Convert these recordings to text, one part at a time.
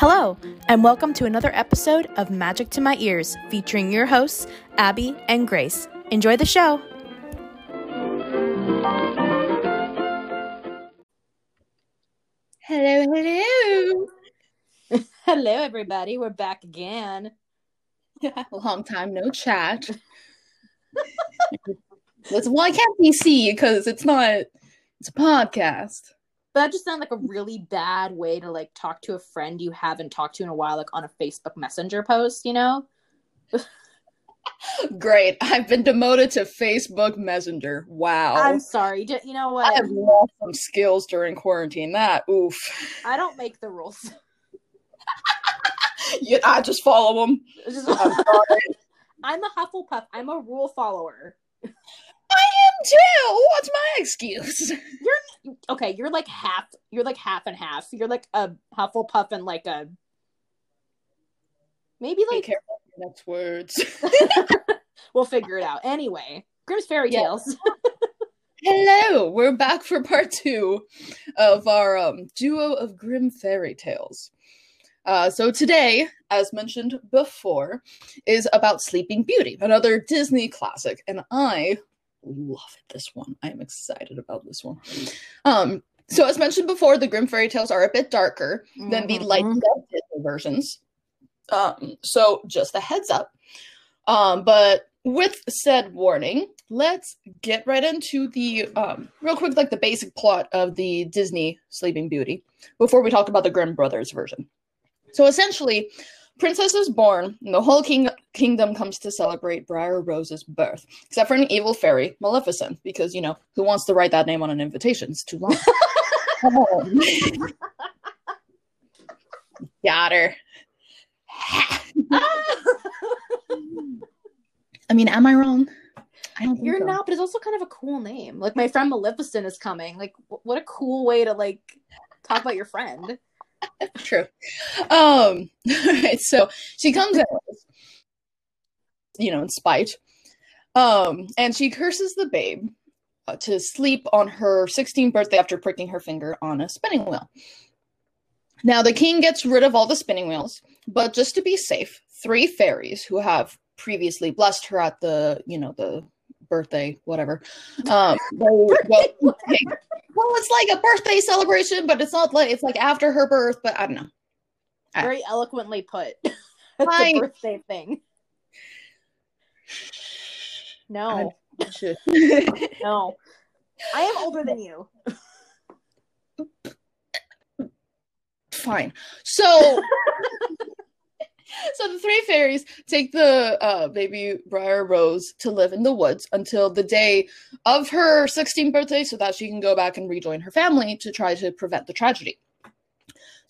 Hello, and welcome to another episode of Magic to My Ears featuring your hosts, Abby and Grace. Enjoy the show. Hello, hello. Hello, everybody. We're back again. Long time no chat. That's why I can't be see because it's not. It's a podcast. But that just sounds like a really bad way to like talk to a friend you haven't talked to in a while, like on a Facebook Messenger post. You know? Great. I've been demoted to Facebook Messenger. Wow. I'm sorry. Do- You know what? I have lost some skills during quarantine. That oof. I don't make the rules. Yeah, I just follow them. Just- I'm sorry. I'm a Hufflepuff. I'm a rule follower. I am too. What's my excuse? You're Okay, you're like half. You're like half and half. You're like a Hufflepuff and like a maybe Be like careful with your next words. we'll figure it out. Anyway, Grimm's Fairy Yeah. Tales. Hello, we're back for part two of our um, duo of Grimm fairy tales. Uh, so today, as mentioned before, is about Sleeping Beauty, another Disney classic, and I love this one. I am excited about this one. Um, so as mentioned before, the Grimm fairy tales are a bit darker than the Mhm. up Disney versions. Um, so just a heads up. Um, but with said warning, let's get right into the um, real quick, like the basic plot of the Disney Sleeping Beauty before we talk about the Grimm brothers version. So essentially, Princess is born, and the whole king- kingdom comes to celebrate Briar Rose's birth, except for an evil fairy, Maleficent, because you know who wants to write that name on an invitation? It's too long. Um, Got her. I mean, am I wrong? I don't. You're so. not, but it's also kind of a cool name. Like my friend Maleficent is coming. Like, what a cool way to like talk about your friend. True. Um. Right. So she comes in, you know, in spite. Um, and she curses the babe uh, to sleep on her 16th birthday after pricking her finger on a spinning wheel. Now the king gets rid of all the spinning wheels, but just to be safe, three fairies who have previously blessed her at the, you know, the birthday, whatever. Um, they, well, well, it's like a birthday celebration, but it's not like it's like after her birth. But I don't know. I- Very eloquently put. It's Hi. a birthday thing. No, no. I am older than you. Fine. So, so the three fairies take the uh, baby Briar Rose to live in the woods until the day of her 16th birthday, so that she can go back and rejoin her family to try to prevent the tragedy.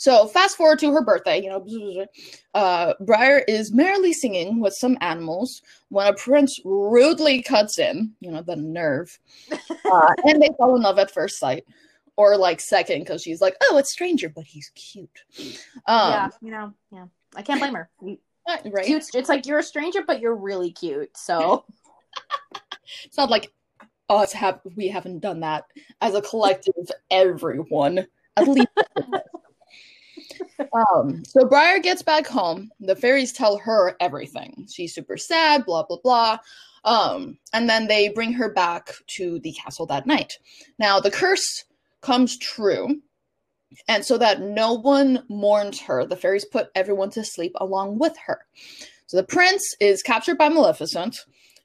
So, fast forward to her birthday, you know, uh, Briar is merrily singing with some animals when a prince rudely cuts in, you know, the nerve, uh, and they fall in love at first sight. Or like second, because she's like, "Oh, it's stranger, but he's cute." Um, yeah, you know, yeah. I can't blame her. Right. Cute. It's like you're a stranger, but you're really cute. So It's not like us have we haven't done that as a collective. Everyone, at least. um. So Briar gets back home. The fairies tell her everything. She's super sad. Blah blah blah. Um. And then they bring her back to the castle that night. Now the curse comes true. And so that no one mourns her, the fairies put everyone to sleep along with her. So the prince is captured by Maleficent.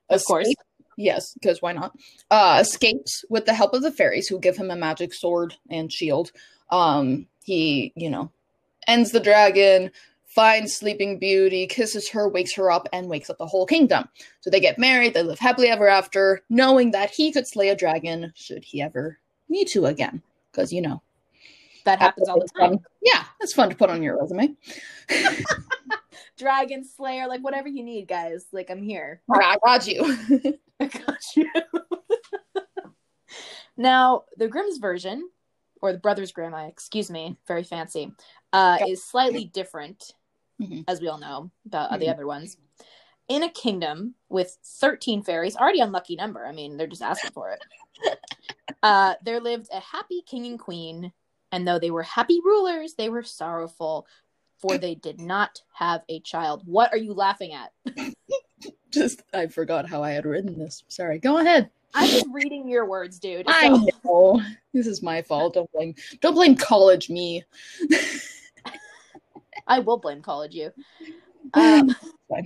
Of course. Yes, because why not? Uh, escapes with the help of the fairies who give him a magic sword and shield. Um, he, you know, ends the dragon, finds Sleeping Beauty, kisses her, wakes her up, and wakes up the whole kingdom. So they get married, they live happily ever after, knowing that he could slay a dragon should he ever need to again. Because, you know, that happens all the time. yeah, it's fun to put on your resume. Dragon Slayer, like whatever you need, guys. Like I'm here. I got you. I got you. now, the Grimm's version, or the Brothers Grimm, I excuse me, very fancy, uh, is slightly different, Mhm. as we all know, about the Mhm. other ones. In a kingdom with 13 fairies, already unlucky number. I mean, they're just asking for it. uh, there lived a happy king and queen, and though they were happy rulers, they were sorrowful for they did not have a child. What are you laughing at? Just I forgot how I had written this. Sorry. Go ahead. I'm just reading your words, dude. I So- know. This is my fault. Don't blame don't blame college me. I will blame college you. Um, fair.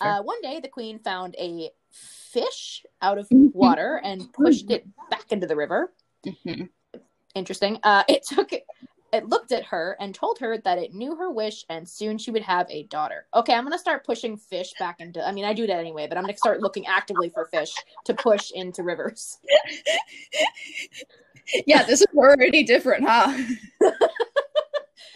uh, one day, the queen found a fish out of Mhm. water and pushed it back into the river. Mhm. Interesting. Uh, it took it looked at her and told her that it knew her wish and soon she would have a daughter. Okay, I'm gonna start pushing fish back into. I mean, I do that anyway, but I'm gonna start looking actively for fish to push into rivers. Yeah, this is already different, huh?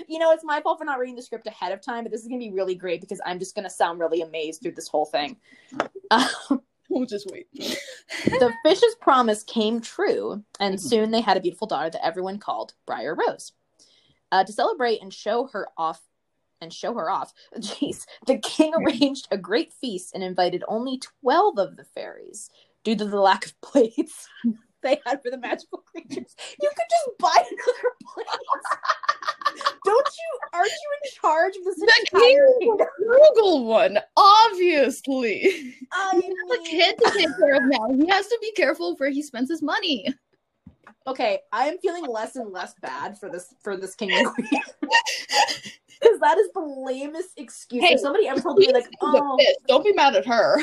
You know, it's my fault for not reading the script ahead of time, but this is gonna be really great because I'm just gonna sound really amazed through this whole thing. Uh, We'll just wait. the fish's promise came true, and Mhm. soon they had a beautiful daughter that everyone called Briar Rose. Uh, to celebrate and show her off, and show her off, jeez, the king arranged a great feast and invited only twelve of the fairies due to the lack of plates they had for the magical creatures. You could just buy another plate. Don't you? Aren't you in charge of this The entire frugal one, obviously. I He has a mean- kid to take care of now. He has to be careful where he spends his money. okay, I am feeling less and less bad for this for this king and queen. Because that is the lamest excuse. Hey, if somebody ever told me like, oh. Don't be mad at her.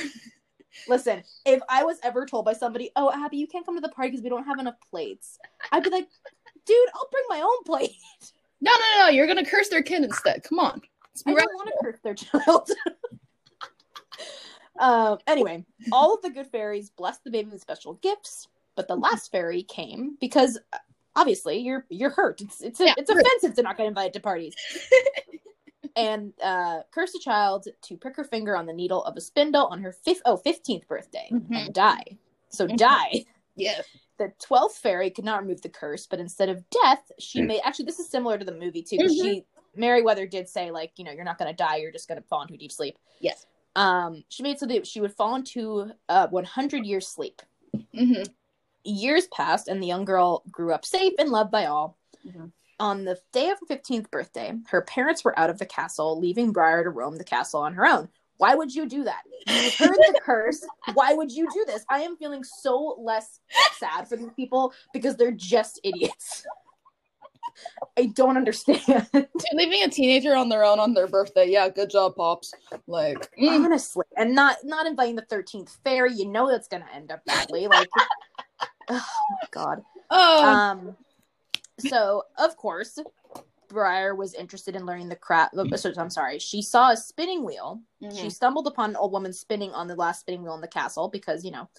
listen, if I was ever told by somebody, oh, Abby, you can't come to the party because we don't have enough plates, I'd be like, dude, I'll bring my own plate. No, no, no. You're gonna curse their kid instead. Come on. I don't want to curse their child. um. Anyway, all of the good fairies blessed the baby with special gifts, but the last fairy came because uh, obviously you're you're hurt. It's it's a, Yeah, it's hurt. offensive to not get invited to parties. and uh, cursed a child to prick her finger on the needle of a spindle on her fifth oh 15th birthday Mhm. and die. So Mhm. die. Yes. The twelfth fairy could not remove the curse, but instead of death, she made actually this is similar to the movie too. Mhm. She Merryweather did say like you know you're not going to die, you're just going to fall into a deep sleep. Yes. Um, she made so that she would fall into a 100 year sleep. hmm Years passed, and the young girl grew up safe and loved by all. Mhm. On the day of her 15th birthday, her parents were out of the castle, leaving Briar to roam the castle on her own. Why would you do that? You heard the curse. Why would you do this? I am feeling so less sad for these people because they're just idiots. I don't understand. Leaving a teenager on their own on their birthday. Yeah, good job, pops. Like, mm, Honestly, and not not inviting the 13th fairy, you know that's going to end up badly. Like, oh my god. oh, Um, so of course, Briar was interested in learning the craft. So, I'm sorry. She saw a spinning wheel. Mm-hmm. She stumbled upon an old woman spinning on the last spinning wheel in the castle because you know,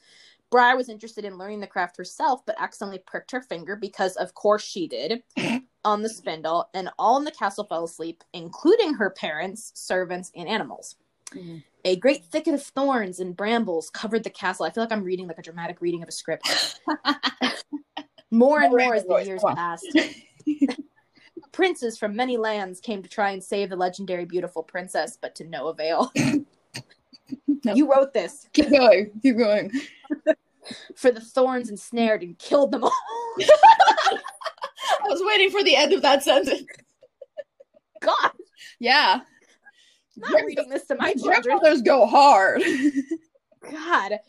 Briar was interested in learning the craft herself, but accidentally pricked her finger because, of course, she did on the spindle, and all in the castle fell asleep, including her parents, servants, and animals. Mhm. A great thicket of thorns and brambles covered the castle. I feel like I'm reading like a dramatic reading of a script. more and more as the years passed. Princes from many lands came to try and save the legendary beautiful princess, but to no avail. No. You wrote this keep going, keep going. for the thorns ensnared and killed them all. I was waiting for the end of that sentence. God, Yeah, I'm not reading this to my children. grandmothers go hard. God.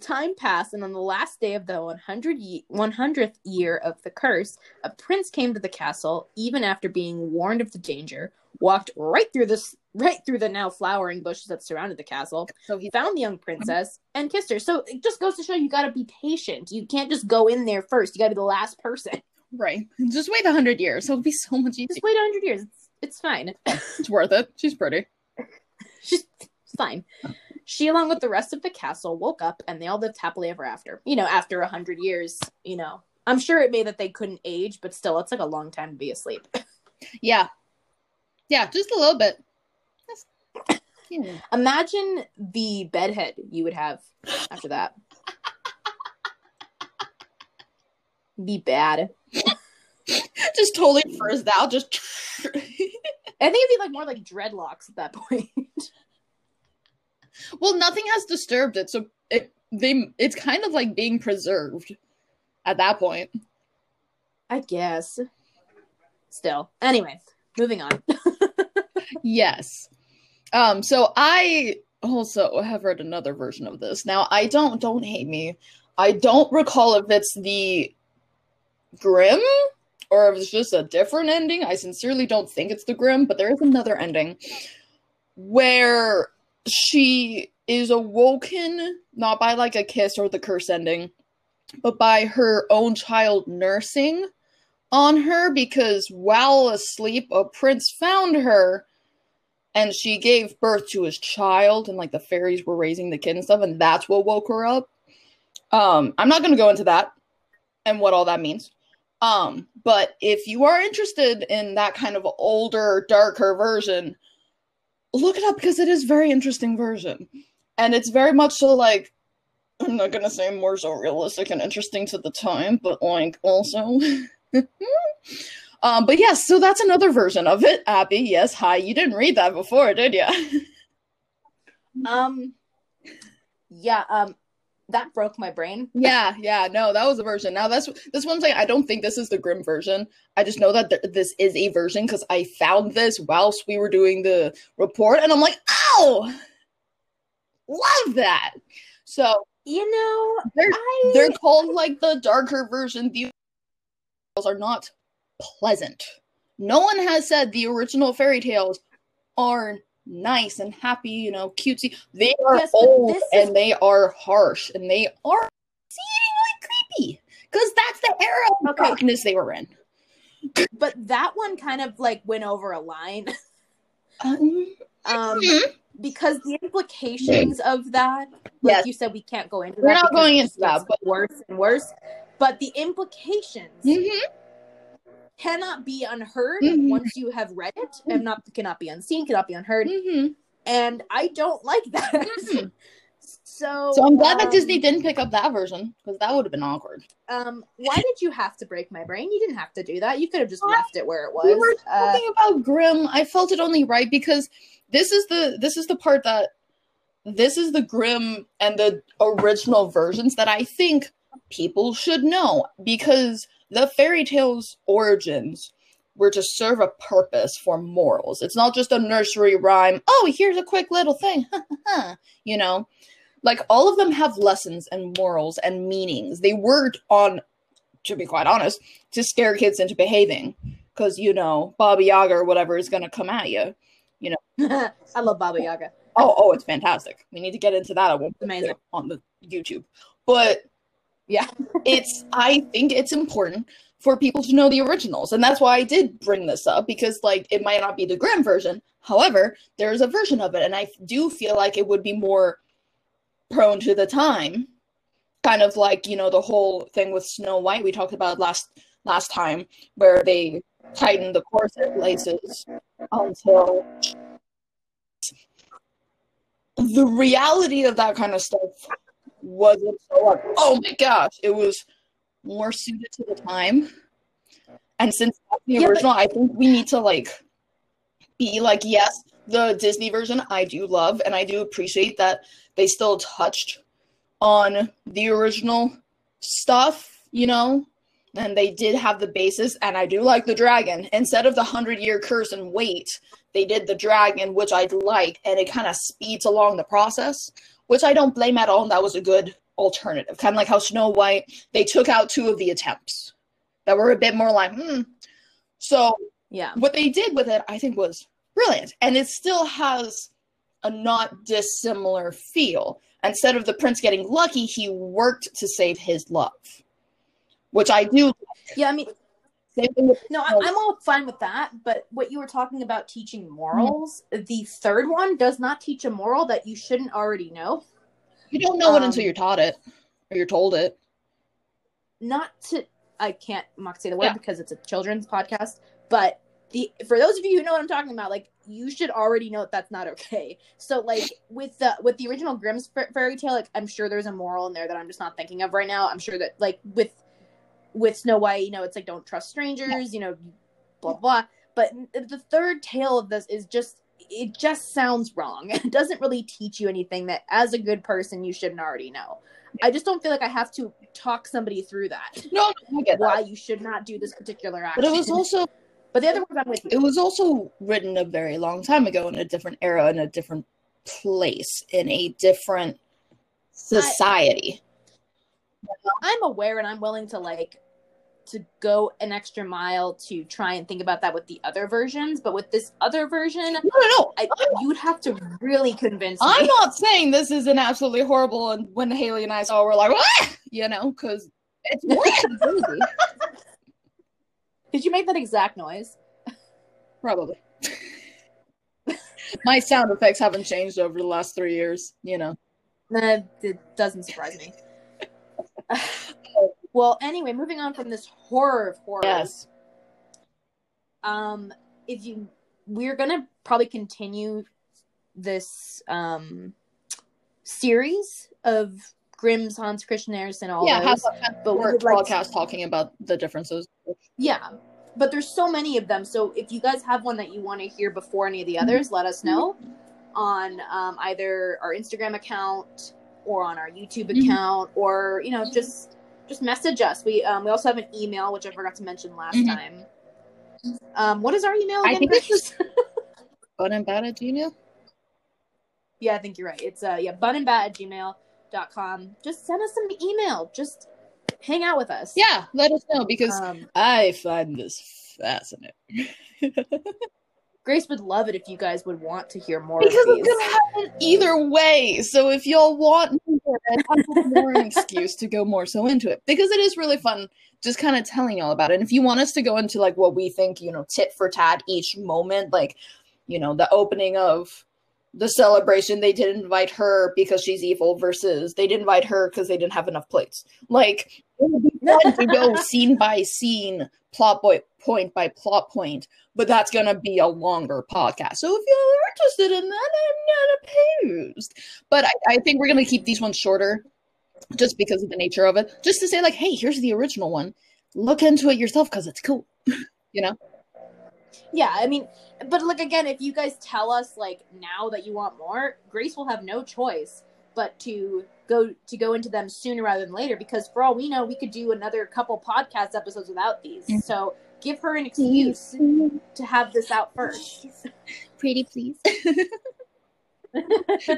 Time passed, and on the last day of the 100 ye- 100th year of the curse, a prince came to the castle, even after being warned of the danger, walked right through this right through the now flowering bushes that surrounded the castle, so he found the young princess, and kissed her. So it just goes to show you gotta be patient. You can't just go in there first. You gotta be the last person. right. Just wait a hundred years. It'll be so much easier. Just wait 100 years. It's, it's fine. It's worth it. She's pretty. She's fine. She, along with the rest of the castle, woke up and they all lived happily ever after. You know, after a hundred years, you know. I'm sure it made that they couldn't age, but still, it's like a long time to be asleep. Yeah, yeah, just a little bit. Just, you know. Imagine the bedhead you would have after that. Be bad. just totally frizzed out. Just I think it'd be like more like dreadlocks at that point. Well, nothing has disturbed it, so it they it's kind of like being preserved at that point. I guess. Still. Anyway, moving on. yes. Um, so I also have read another version of this. Now I don't don't hate me. I don't recall if it's the Grimm or if it's just a different ending. I sincerely don't think it's the Grimm, but there is another ending where she is awoken not by like a kiss or the curse ending, but by her own child nursing on her because while asleep, a prince found her and she gave birth to his child and like the fairies were raising the kid and stuff and that's what woke her up. Um i'm not going to go into that and what all that means. Um but if you are interested in that kind of older darker version look it up because it is very interesting version and it's very much so like i'm not to say more so realistic and interesting to the time but like also um, but yes, so that's another version of it. Abby, yes, hi. You didn't read that before, did you? um, yeah. Um, that broke my brain. yeah, yeah. No, that was a version. Now that's this one thing. I don't think this is the Grimm version. I just know that th- this is a version because I found this whilst we were doing the report, and I'm like, oh, love that. So you know, they're I... they're called like the darker version. The are not pleasant. No one has said the original fairy tales are nice and happy, you know, cutesy. They are yes, old is... and they are harsh and they are exceedingly creepy because that's the era of okay. darkness they were in. But that one kind of like went over a line. um, um because the implications of that, like yes. you said, we can't go into. We're not going into that, but worse and worse. But the implications mm-hmm cannot be unheard mm-hmm. once you have read it and not cannot be unseen cannot be unheard. Mm-hmm. and i don't like that. Mm-hmm. so so i'm glad um, that disney didn't pick up that version because that would have been awkward. Um why did you have to break my brain? You didn't have to do that. You could have just left it where it was. we were talking uh, about grimm. I felt it only right because this is the this is the part that this is the grimm and the original versions that i think people should know because the fairy tale's origins were to serve a purpose for morals. It's not just a nursery rhyme, oh, here's a quick little thing, you know? Like, all of them have lessons and morals and meanings. They worked on, to be quite honest, to scare kids into behaving. Because, you know, Baba Yaga or whatever is going to come at you, you know? I love Baba Yaga. Oh, oh, it's fantastic. We need to get into that I won't. Amazing. on the YouTube. But yeah. it's I think it's important for people to know the originals. And that's why I did bring this up because like it might not be the Grimm version. However, there's a version of it and I do feel like it would be more prone to the time. Kind of like, you know, the whole thing with Snow White we talked about last last time where they tightened the corset laces until the reality of that kind of stuff wasn't so like, oh my gosh, it was more suited to the time. And since the yeah, original, but- I think we need to like be like, yes, the Disney version I do love, and I do appreciate that they still touched on the original stuff, you know, and they did have the basis, and I do like the dragon. Instead of the hundred year curse and wait, they did the dragon, which I'd like, and it kind of speeds along the process which I don't blame at all. And that was a good alternative. Kind of like how Snow White, they took out two of the attempts that were a bit more like, hmm. So, yeah, what they did with it, I think, was brilliant. And it still has a not dissimilar feel. Instead of the prince getting lucky, he worked to save his love, which I do. Yeah, I mean, no, I, am all fine with that. But what you were talking about teaching morals, mm-hmm. the third one does not teach a moral that you shouldn't already know. You don't know um, it until um, you're taught it or you're told it. Not to, I can't mock say the word yeah. because it's a children's podcast. But the for those of you who know what I'm talking about, like you should already know that that's not okay. So like with the with the original Grimm's fairy tale, like I'm sure there's a moral in there that I'm just not thinking of right now. I'm sure that like with with Snow White, you know, it's like don't trust strangers, you know, blah blah. But the third tale of this is just it just sounds wrong. It doesn't really teach you anything that as a good person you shouldn't already know. I just don't feel like I have to talk somebody through that. No, I get why you should not do this particular action. But it was also But the other one I'm with you. It was also written a very long time ago in a different era, in a different place, in a different society. I'm aware and I'm willing to like to go an extra mile to try and think about that with the other versions, but with this other version, no, no, no. I, you'd have to really convince me. I'm not saying this is an absolutely horrible. And when Haley and I saw, we're like, ah! you know, because it's crazy. Did you make that exact noise? Probably. My sound effects haven't changed over the last three years, you know. Nah, it doesn't surprise me. well, anyway, moving on from this horror of horrors. Yes. Um, if you, we're gonna probably continue this um series of Grimm's Hans Christian Andersen, all yeah, those. have a but we short would like podcast talking about the differences. Yeah, but there's so many of them. So if you guys have one that you want to hear before any of the others, let us know on um, either our Instagram account or on our YouTube Mhm. account, or you know just just message us. We um, we also have an email which I forgot to mention last Mhm. time. Um, what is our email I again? think it's? Bun and Bat at Gmail. yeah, I think you're right. It's uh yeah, bunandbat at gmail.com. Just send us some email. Just hang out with us. Yeah, let us know because Um, I find this fascinating. Grace would love it if you guys would want to hear more Because it's gonna happen either way. So if y'all want more, I have more an excuse to go more so into it. Because it is really fun just kind of telling y'all about it. And if you want us to go into like what we think, you know, tit for tat each moment, like, you know, the opening of the celebration, they didn't invite her because she's evil versus they didn't invite her because they didn't have enough plates. Like it would be fun to go scene by scene, plot boy point by plot point, but that's gonna be a longer podcast. So if y'all are interested in that, I'm not opposed. But I, I think we're gonna keep these ones shorter just because of the nature of it. Just to say, like, hey, here's the original one. Look into it yourself because it's cool. you know? Yeah, I mean, but like again, if you guys tell us like now that you want more, Grace will have no choice but to go to go into them sooner rather than later because for all we know, we could do another couple podcast episodes without these. Mhm. So give her an excuse to have this out first. Pretty please.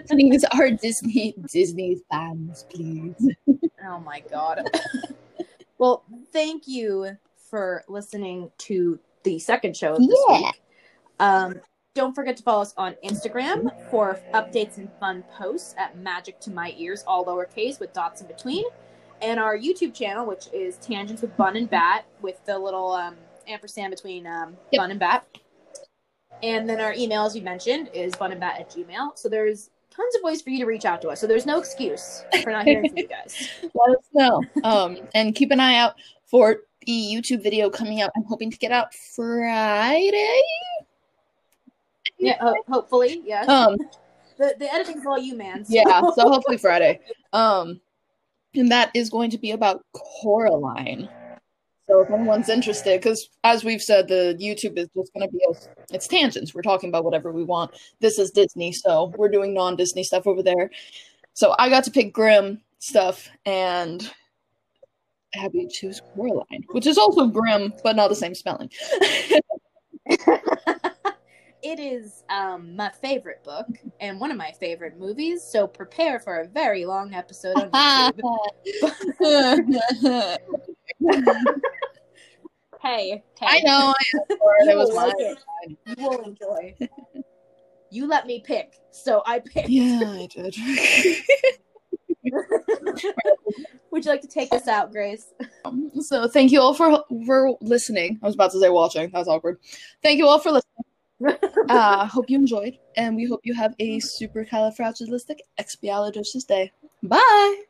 please, our Disney Disney fans, please. Oh my god. well, thank you for listening to the second show of this Yeah. week. Um, don't forget to follow us on Instagram for updates and fun posts at Magic to My Ears, all lowercase with dots in between. And our YouTube channel, which is Tangents with Bun and Bat, with the little um, ampersand between um, Yep. Bun and Bat. And then our email, as you mentioned, is bunandbat at gmail. So there's tons of ways for you to reach out to us. So there's no excuse for not hearing from you guys. Let us know. Um, and keep an eye out for the YouTube video coming out. I'm hoping to get out Friday. Yeah, ho- hopefully, yes. Um, the the editing's all you, man. so- yeah, so hopefully Friday. Um, and that is going to be about Coraline. So if anyone's interested, because as we've said, the YouTube is just going to be it's tangents. We're talking about whatever we want. This is Disney, so we're doing non-Disney stuff over there. So I got to pick Grimm stuff, and Abby choose Coraline, which is also grim, but not the same spelling. it is um my favorite book and one of my favorite movies. So prepare for a very long episode on YouTube. hey, hey, I know. I. You It was will like it. You will enjoy. you let me pick, so I picked. Yeah, I did. Would you like to take us out, Grace? so thank you all for for listening. I was about to say watching. That's awkward. Thank you all for listening. Uh, hope you enjoyed, and we hope you have a super califragilistic expialidocious day. Bye.